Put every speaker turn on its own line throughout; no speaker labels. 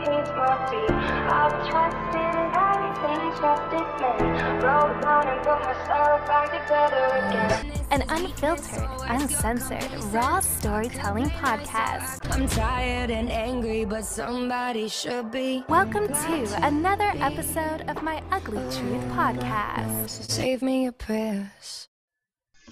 he's my feet. I've trusted everything, trusted men. Down and put myself back together again.
An unfiltered, uncensored, raw storytelling podcast.
I'm tired and angry, but somebody should be.
Welcome to another episode of my Ugly Truth podcast.
Save me your prayers.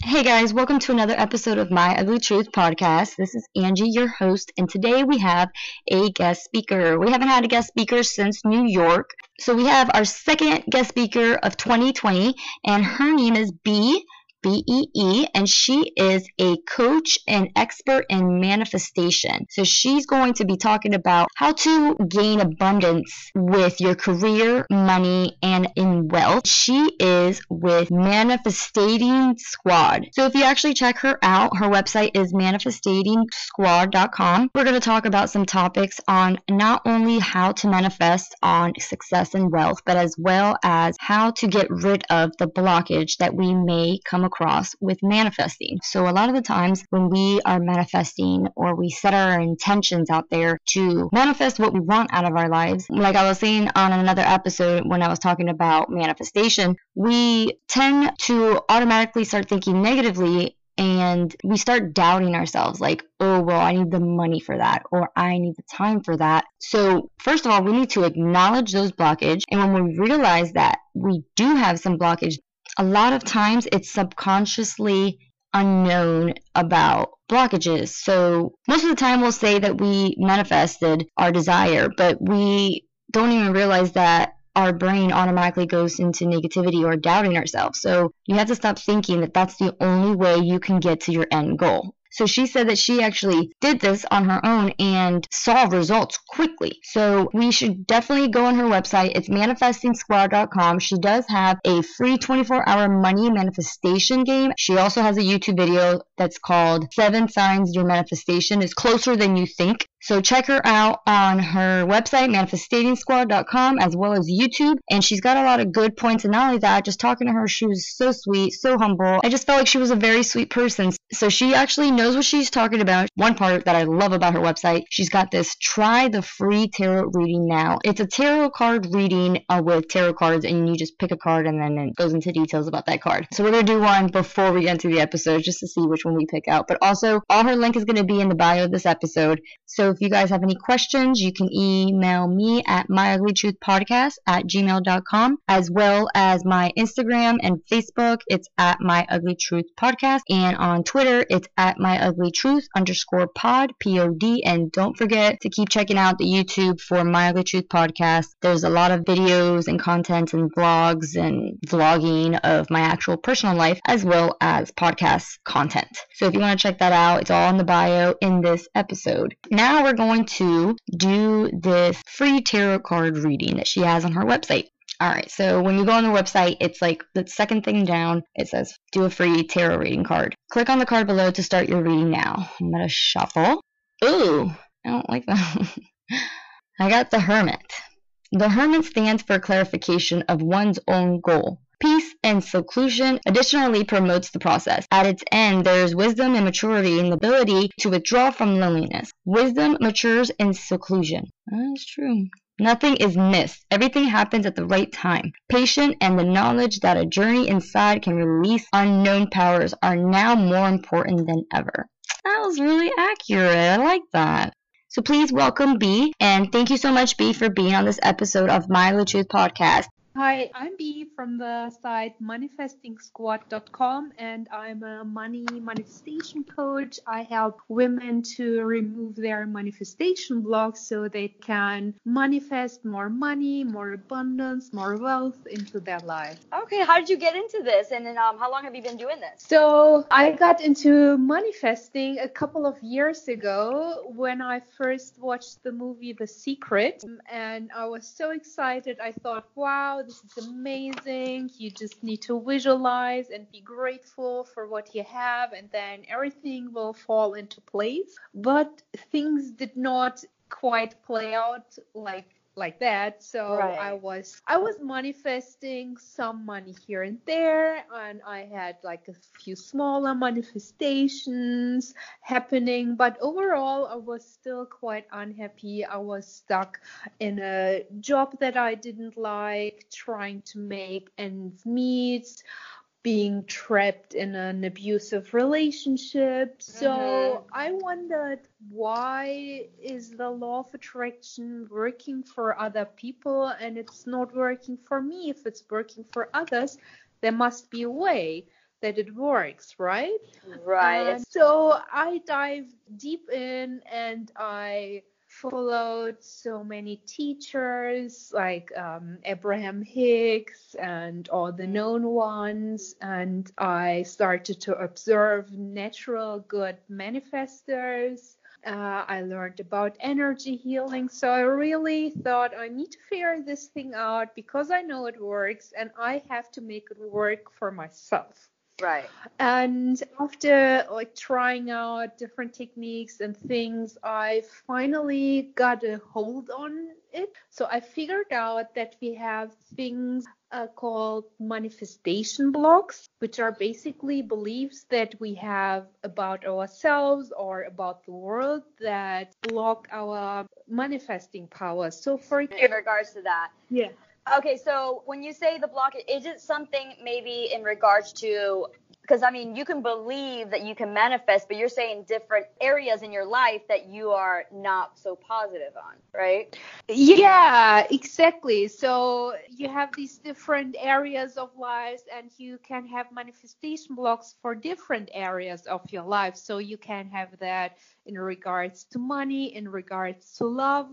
Hey guys, welcome to another episode of My Ugly Truth podcast. This is Angie, your host, and today we have a guest speaker. We haven't had a guest speaker since New York. So we have our second guest speaker of 2020, and her name is Bee. B-E-E, and she is a coach and expert in manifestation. So she's going to be talking about how to gain abundance with your career, money, and in wealth. She is with Manifestating Squad. So if you actually check her out, her website is manifestatingsquad.com. We're going to talk about some topics on not only how to manifest on success and wealth, but as well as how to get rid of the blockage that we may come across with manifesting. So, a lot of the times when we are manifesting or we set our intentions out there to manifest what we want out of our lives, like I was saying on another episode when I was talking about manifestation, we tend to automatically start thinking negatively and we start doubting ourselves like oh well i need the money for that or i need the time for that so first of all we need to acknowledge those blockage and when we realize that we do have some blockage a lot of times it's subconsciously unknown about blockages so most of the time we'll say that we manifested our desire but we don't even realize that our brain automatically goes into negativity or doubting ourselves. So you have to stop thinking that that's the only way you can get to your end goal. So she said that she actually did this on her own and saw results quickly. So we should definitely go on her website. It's manifestingsquad.com. She does have a free 24 hour money manifestation game. She also has a YouTube video that's called Seven Signs Your Manifestation is Closer Than You Think. So check her out on her website, manifestatingsquad.com, as well as YouTube. And she's got a lot of good points. And not only that, just talking to her, she was so sweet, so humble. I just felt like she was a very sweet person. So she actually knows what she's talking about. One part that I love about her website, she's got this try the free tarot reading now. It's a tarot card reading uh, with tarot cards, and you just pick a card and then it goes into details about that card. So we're going to do one before we get into the episode just to see which one we pick out. But also, all her link is going to be in the bio of this episode. So if you guys have any questions, you can email me at myuglytruthpodcast at gmail.com, as well as my Instagram and Facebook. It's at My Ugly Truth Podcast. And on Twitter, it's at My Ugly Truth underscore pod, P O D. And don't forget to keep checking out the YouTube for My Ugly Truth Podcast. There's a lot of videos and content and vlogs and vlogging of my actual personal life, as well as podcast content. So if you want to check that out, it's all in the bio in this episode. Now we're going to do this free tarot card reading that she has on her website. All right, so when you go on the website, it's like the second thing down. It says do a free tarot reading card. Click on the card below to start your reading now. I'm gonna shuffle. Ooh, I don't like that. I got the Hermit. The Hermit stands for clarification of one's own goal. Peace and seclusion additionally promotes the process. At its end, there is wisdom and maturity in the ability to withdraw from loneliness. Wisdom matures in seclusion. Mm, That's true. Nothing is missed. Everything happens at the right time. Patient and the knowledge that a journey inside can release unknown powers are now more important than ever. That was really accurate. I like that. So please welcome Bee, and thank you so much, Bee, for being on this episode of My Truth podcast.
Hi, I'm Bee from the site manifestingsquad.com and I'm a money manifestation coach. I help women to remove their manifestation blocks so they can manifest more money, more abundance, more wealth into their life.
Okay, how did you get into this? And then um, how long have you been doing this?
So I got into manifesting a couple of years ago when I first watched the movie The Secret and I was so excited. I thought, wow, this is amazing. You just need to visualize and be grateful for what you have, and then everything will fall into place. But things did not quite play out like like that. So
Right.
I was I was manifesting some money here and there and I had like a few smaller manifestations happening, but overall I was still quite unhappy. I was stuck in a job that I didn't like, trying to make ends meet, being trapped in an abusive relationship. So
Mhm.
I wondered why is the law of attraction working for other people and it's not working for me? If it's working for others, there must be a way that it works, right?
Right.
And so I dive deep in and I followed so many teachers like um, Abraham Hicks and all the known ones. And I started to observe natural good manifestors. Uh, I learned about energy healing. So I really thought I need to figure this thing out because I know it works and I have to make it work for myself
right.
and after like trying out different techniques and things i finally got a hold on it so i figured out that we have things uh, called manifestation blocks which are basically beliefs that we have about ourselves or about the world that block our manifesting power so for
In regards to that.
yeah
Okay, so when you say the block, is it something maybe in regards to because I mean you can believe that you can manifest, but you're saying different areas in your life that you are not so positive on, right?
Yeah, exactly. So you have these different areas of lives, and you can have manifestation blocks for different areas of your life. So you can have that in regards to money, in regards to love.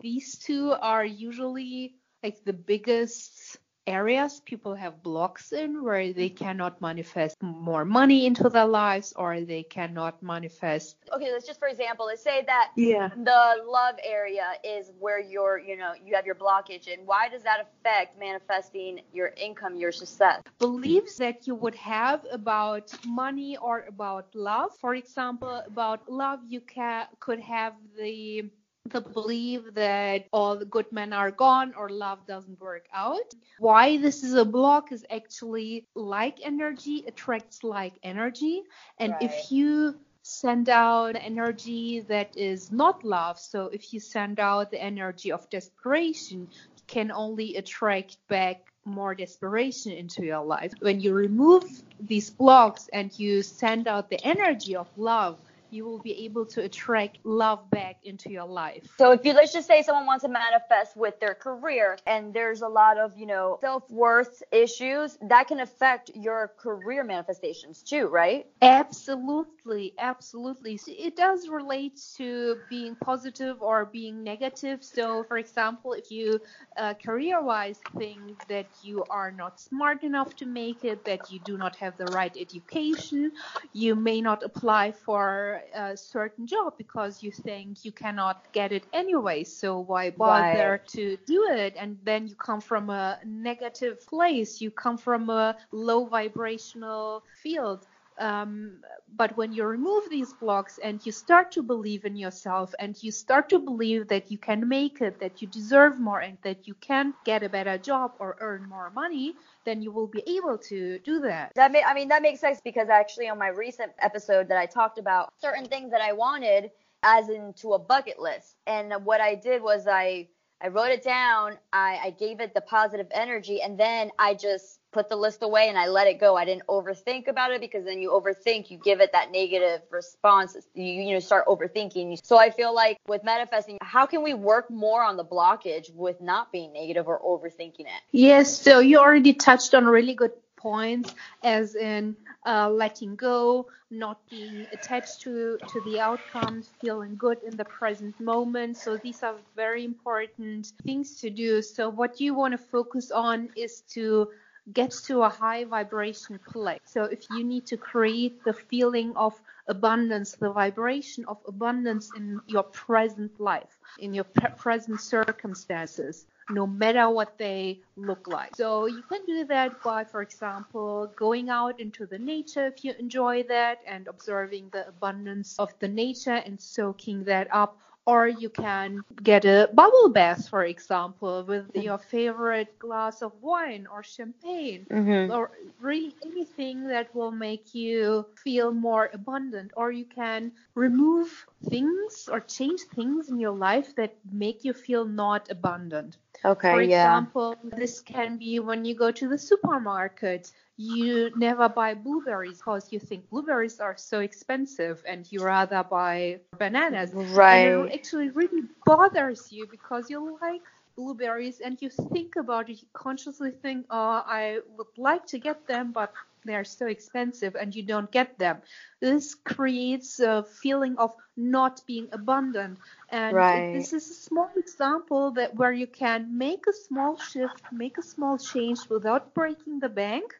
These two are usually like the biggest areas people have blocks in where they mm-hmm. cannot manifest more money into their lives or they cannot manifest
Okay, let's just for example, let's say that
yeah
the love area is where you're, you know, you have your blockage, and why does that affect manifesting your income, your success?
beliefs that you would have about money or about love. For example, about love, you ca- could have the the belief that all the good men are gone or love doesn't work out. Why this is a block is actually like energy attracts like energy, and
Right.
if you send out energy that is not love, so if you send out the energy of desperation, you can only attract back more desperation into your life. When you remove these blocks and you send out the energy of love, you will be able to attract love back into your life.
So if you let's just say someone wants to manifest with their career and there's a lot of, you know, self-worth issues, that can affect your career manifestations too, right?
Absolutely, absolutely. So It does relate to being positive or being negative. So, for example, if you uh, career wise think that you are not smart enough to make it, that you do not have the right education, you may not apply for a certain job because you think you cannot get it anyway. So, why bother
Right.
to do it? And then you come from a negative place, you come from a low vibrational field um, but when you remove these blocks and you start to believe in yourself and you start to believe that you can make it, that you deserve more, and that you can get a better job or earn more money, then you will be able to do that.
That I mean that makes sense because actually on my recent episode that I talked about certain things that I wanted as into a bucket list. And what I did was I I wrote it down, I, I gave it the positive energy, and then I just put the list away and I let it go. I didn't overthink about it because then you overthink, you give it that negative response. You you know start overthinking. So I feel like with manifesting, how can we work more on the blockage with not being negative or overthinking it?
Yes, so you already touched on really good points, as in uh, letting go, not being attached to to the outcomes, feeling good in the present moment. So these are very important things to do. So what you want to focus on is to get to a high vibration place. So if you need to create the feeling of abundance, the vibration of abundance in your present life, in your pre- present circumstances, no matter what they look like. So you can do that by, for example, going out into the nature if you enjoy that and observing the abundance of the nature and soaking that up or you can get a bubble bath, for example, with your favorite glass of wine or champagne,
Mhm.
or really anything that will make you feel more abundant. Or you can remove things or change things in your life that make you feel not abundant.
Okay,
For
yeah.
example, this can be when you go to the supermarket. You never buy blueberries because you think blueberries are so expensive and you rather buy bananas.
Right.
And it actually really bothers you because you like blueberries and you think about it, you consciously think, oh, I would like to get them, but they're so expensive and you don't get them. This creates a feeling of not being abundant. And
Right.
this is a small example that where you can make a small shift, make a small change without breaking the bank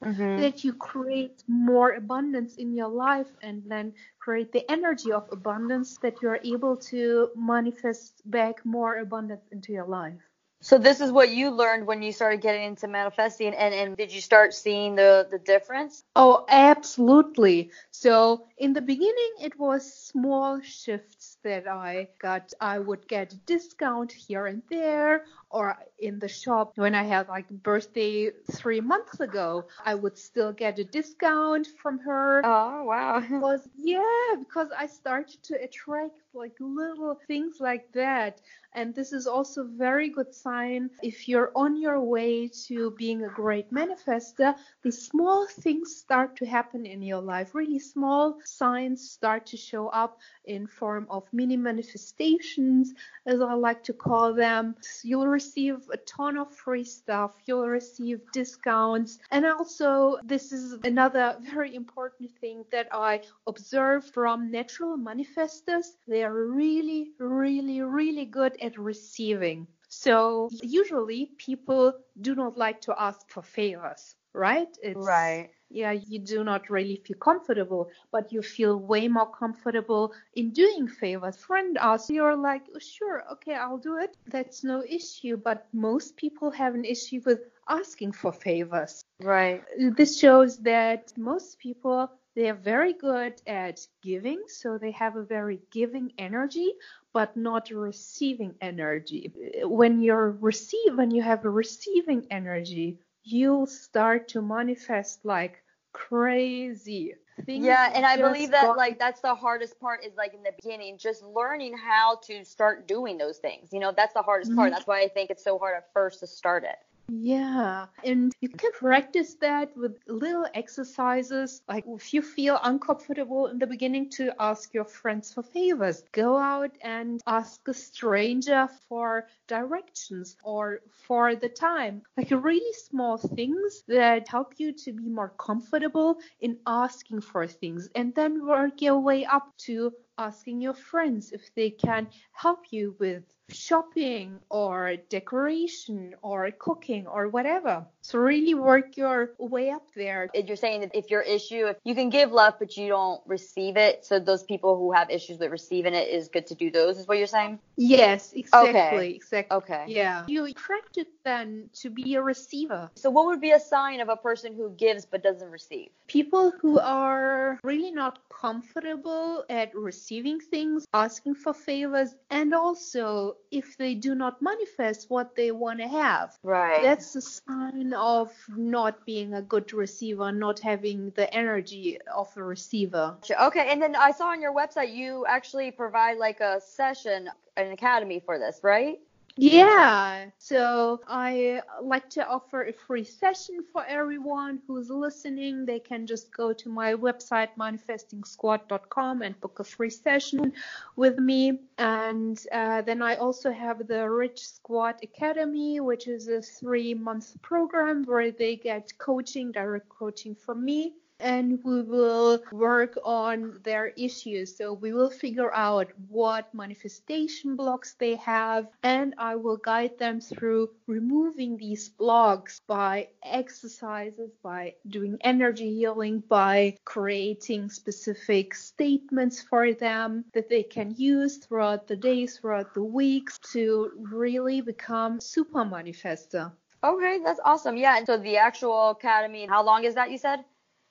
Mhm.
that you create more abundance in your life and then create the energy of abundance that you're able to manifest back more abundance into your life.
So this is what you learned when you started getting into manifesting, and and did you start seeing the the difference?
Oh, absolutely. So in the beginning, it was small shifts that I got. I would get a discount here and there, or in the shop when I had like birthday three months ago, I would still get a discount from her.
Oh wow.
was yeah because i started to attract like little things like that and this is also a very good sign if you're on your way to being a great manifester the small things start to happen in your life really small signs start to show up in form of mini manifestations as i like to call them you'll receive a ton of free stuff you'll receive discounts. And also this is another very important thing that i observe from natural manifestors. They are really really really good at receiving. So usually people do not like to ask for favors right? It's
Right.
Yeah, you do not really feel comfortable, but you feel way more comfortable in doing favors. Friend asks, you're like, "Oh, sure, okay, I'll do it. That's no issue. But most people have an issue with asking for favors.
Right.
This shows that most people they are very good at giving, so they have a very giving energy, but not receiving energy. When you're receive, when you have a receiving energy, you'll start to manifest like crazy. Things
Yeah, and I believe that
got-
like that's the hardest part is like in the beginning, just learning how to start doing those things. You know, that's the hardest part.
Mhm.
That's why I think it's so hard at first to start it.
Yeah, and you can practice that with little exercises. Like if you feel uncomfortable in the beginning to ask your friends for favors, go out and ask a stranger for directions or for the time. Like really small things that help you to be more comfortable in asking for things, and then work your way up to asking your friends if they can help you with shopping or decoration or cooking or whatever. So really work your way up there.
You're saying that if your issue, if you can give love but you don't receive it, so those people who have issues with receiving it is good to do those. Is what you're saying?
Yes, exactly, Okay. exactly.
Okay.
Yeah. You practice then to be a receiver.
So what would be a sign of a person who gives but doesn't receive?
People who are really not comfortable at receiving things, asking for favors, and also if they do not manifest what they want to have.
Right.
That's a sign of not being a good receiver, not having the energy of a receiver.
Okay, and then I saw on your website you actually provide like a session, an academy for this, right?
Yeah, so I like to offer a free session for everyone who's listening. They can just go to my website, manifestingsquad.com, and book a free session with me. And uh, then I also have the Rich Squad Academy, which is a three month program where they get coaching, direct coaching from me. And we will work on their issues. So we will figure out what manifestation blocks they have, and I will guide them through removing these blocks by exercises, by doing energy healing, by creating specific statements for them that they can use throughout the days, throughout the weeks to really become super manifester.
Okay, that's awesome. Yeah, and so the actual academy, how long is that you said?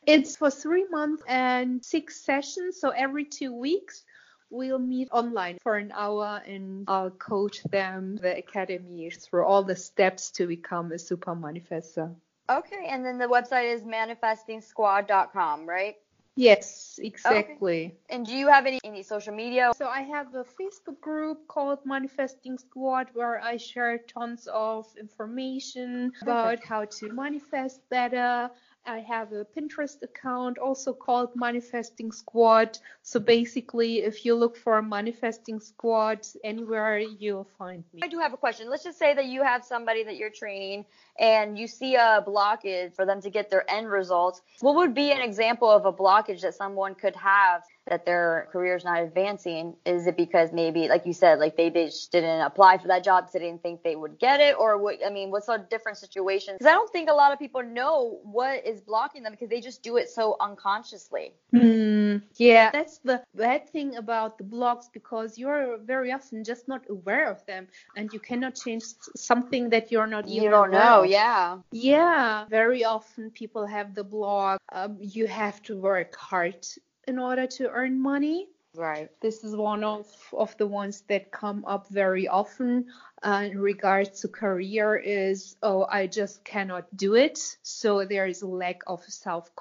It's for three months and six sessions, so every two weeks we'll meet online for an hour and I'll coach them, the academy, through all the steps to become a super manifester.
Okay, and then the website is manifestingsquad.com, right?
Yes, exactly. Okay.
And do you have any any social media?
So I have a Facebook group called Manifesting Squad where I share tons of information about how to manifest better. I have a Pinterest account also called Manifesting Squad. So basically, if you look for Manifesting Squad anywhere, you'll find me.
I do have a question. Let's just say that you have somebody that you're training and you see a blockage for them to get their end results. What would be an example of a blockage that someone could have that their career is not advancing? Is it because maybe, like you said, like they, just didn't apply for that job because they didn't think they would get it? Or what, I mean, what's a different situation? Because I don't think a lot of people know what is blocking them because they just do it so unconsciously.
Hmm. yeah, that's the bad thing about the blogs because you're very often just not aware of them and you cannot change something that you're not
You
even
don't know,
of.
yeah.
Yeah, very often people have the blog. Um, you have to work hard in order to earn money.
Right.
This is one of, of the ones that come up very often uh, in regards to career is, oh, I just cannot do it. So there is a lack of self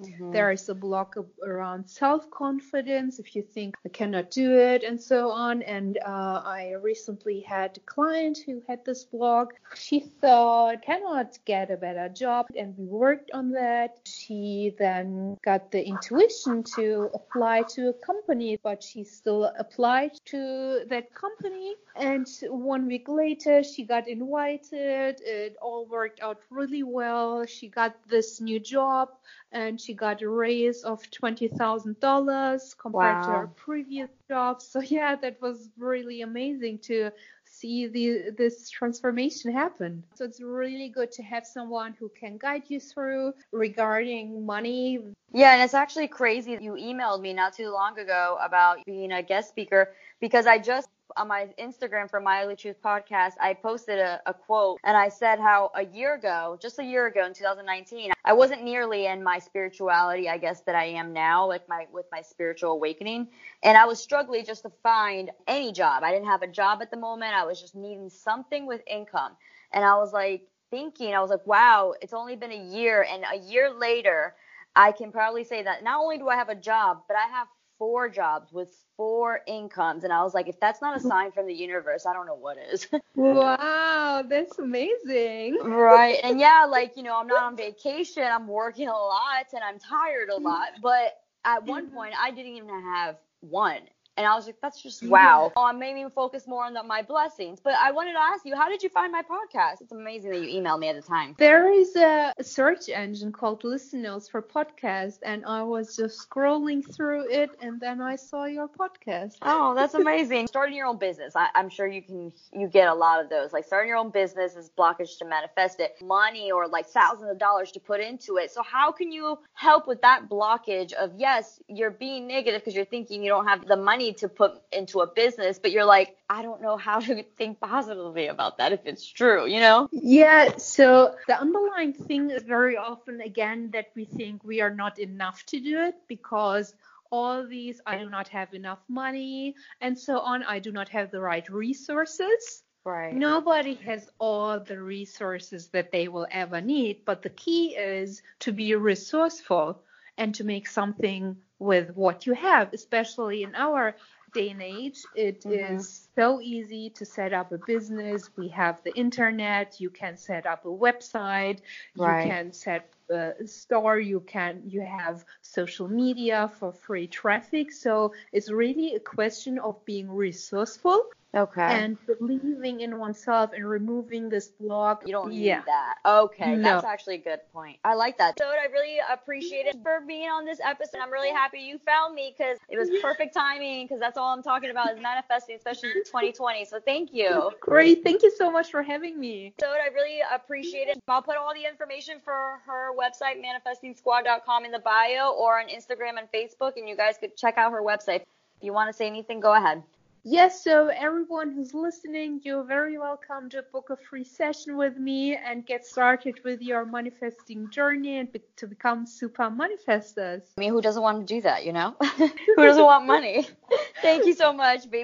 Mhm.
There is a block of, around self confidence if you think I cannot do it and so on. And uh, I recently had a client who had this block. She thought cannot get a better job, and we worked on that. She then got the intuition to apply to a company, but she still applied to that company. And one week later, she got invited. It all worked out really well. She got this new job and she got a raise of $20,000 compared to her previous job. So yeah, that was really amazing to see the this transformation happen. So it's really good to have someone who can guide you through regarding money.
Yeah, and it's actually crazy. You emailed me not too long ago about being a guest speaker because I just on my Instagram for My Ugly Truth podcast, I posted a, a quote and I said how a year ago, just a year ago in 2019, I wasn't nearly in my spirituality, I guess that I am now, like my with my spiritual awakening, and I was struggling just to find any job. I didn't have a job at the moment. I was just needing something with income, and I was like thinking, I was like, wow, it's only been a year, and a year later. I can probably say that not only do I have a job, but I have four jobs with four incomes. And I was like, if that's not a mm-hmm. sign from the universe, I don't know what is.
Wow, that's amazing.
right. And yeah, like, you know, I'm not on vacation. I'm working a lot and I'm tired a lot. But at one mm-hmm. point, I didn't even have one. And I was like, that's just mm-hmm. wow. Oh, I made me focus more on the, my blessings. But I wanted to ask you, how did you find my podcast? It's amazing that you emailed me at the time.
There is a search engine called Listen Notes for podcasts, and I was just scrolling through it, and then I saw your podcast.
Oh, that's amazing. starting your own business. I, I'm sure you can you get a lot of those. Like starting your own business is blockage to manifest it. Money or like thousands of dollars to put into it. So how can you help with that blockage of yes, you're being negative because you're thinking you don't have the money to put into a business, but you're like, I don't know how to think positively about that if it's true, you know?
Yeah, so the underlying thing is very often, again, that we think we are not enough to do it because all these, I do not have enough money, and so on, I do not have the right resources.
Right.
Nobody has all the resources that they will ever need, but the key is to be resourceful and to make something with what you have, especially in our day and age. It mm-hmm. is so easy to set up a business. We have the internet, you can set up a website,
Right.
you can set a store, you can you have social media for free traffic. So it's really a question of being resourceful
Okay.
and believing in oneself and removing this block.
You don't
yeah.
need that. Okay,
No.
that's actually a good point. I like that. So I really appreciate it for being on this episode. I'm really happy you found me because it was perfect timing because that's all I'm talking about is manifesting, especially in 2020. So thank you.
Great. Thank you so much for having me.
So I really appreciate it. I'll put all the information for her website, manifestingsquad.com, in the bio or on Instagram and Facebook, and you guys could check out her website. If you want to say anything, go ahead.
Yes, so everyone who's listening, you're very welcome to book a free session with me and get started with your manifesting journey and be- to become super manifestors.
I mean, who doesn't want to do that, you know? who doesn't want money? Thank you so much, baby.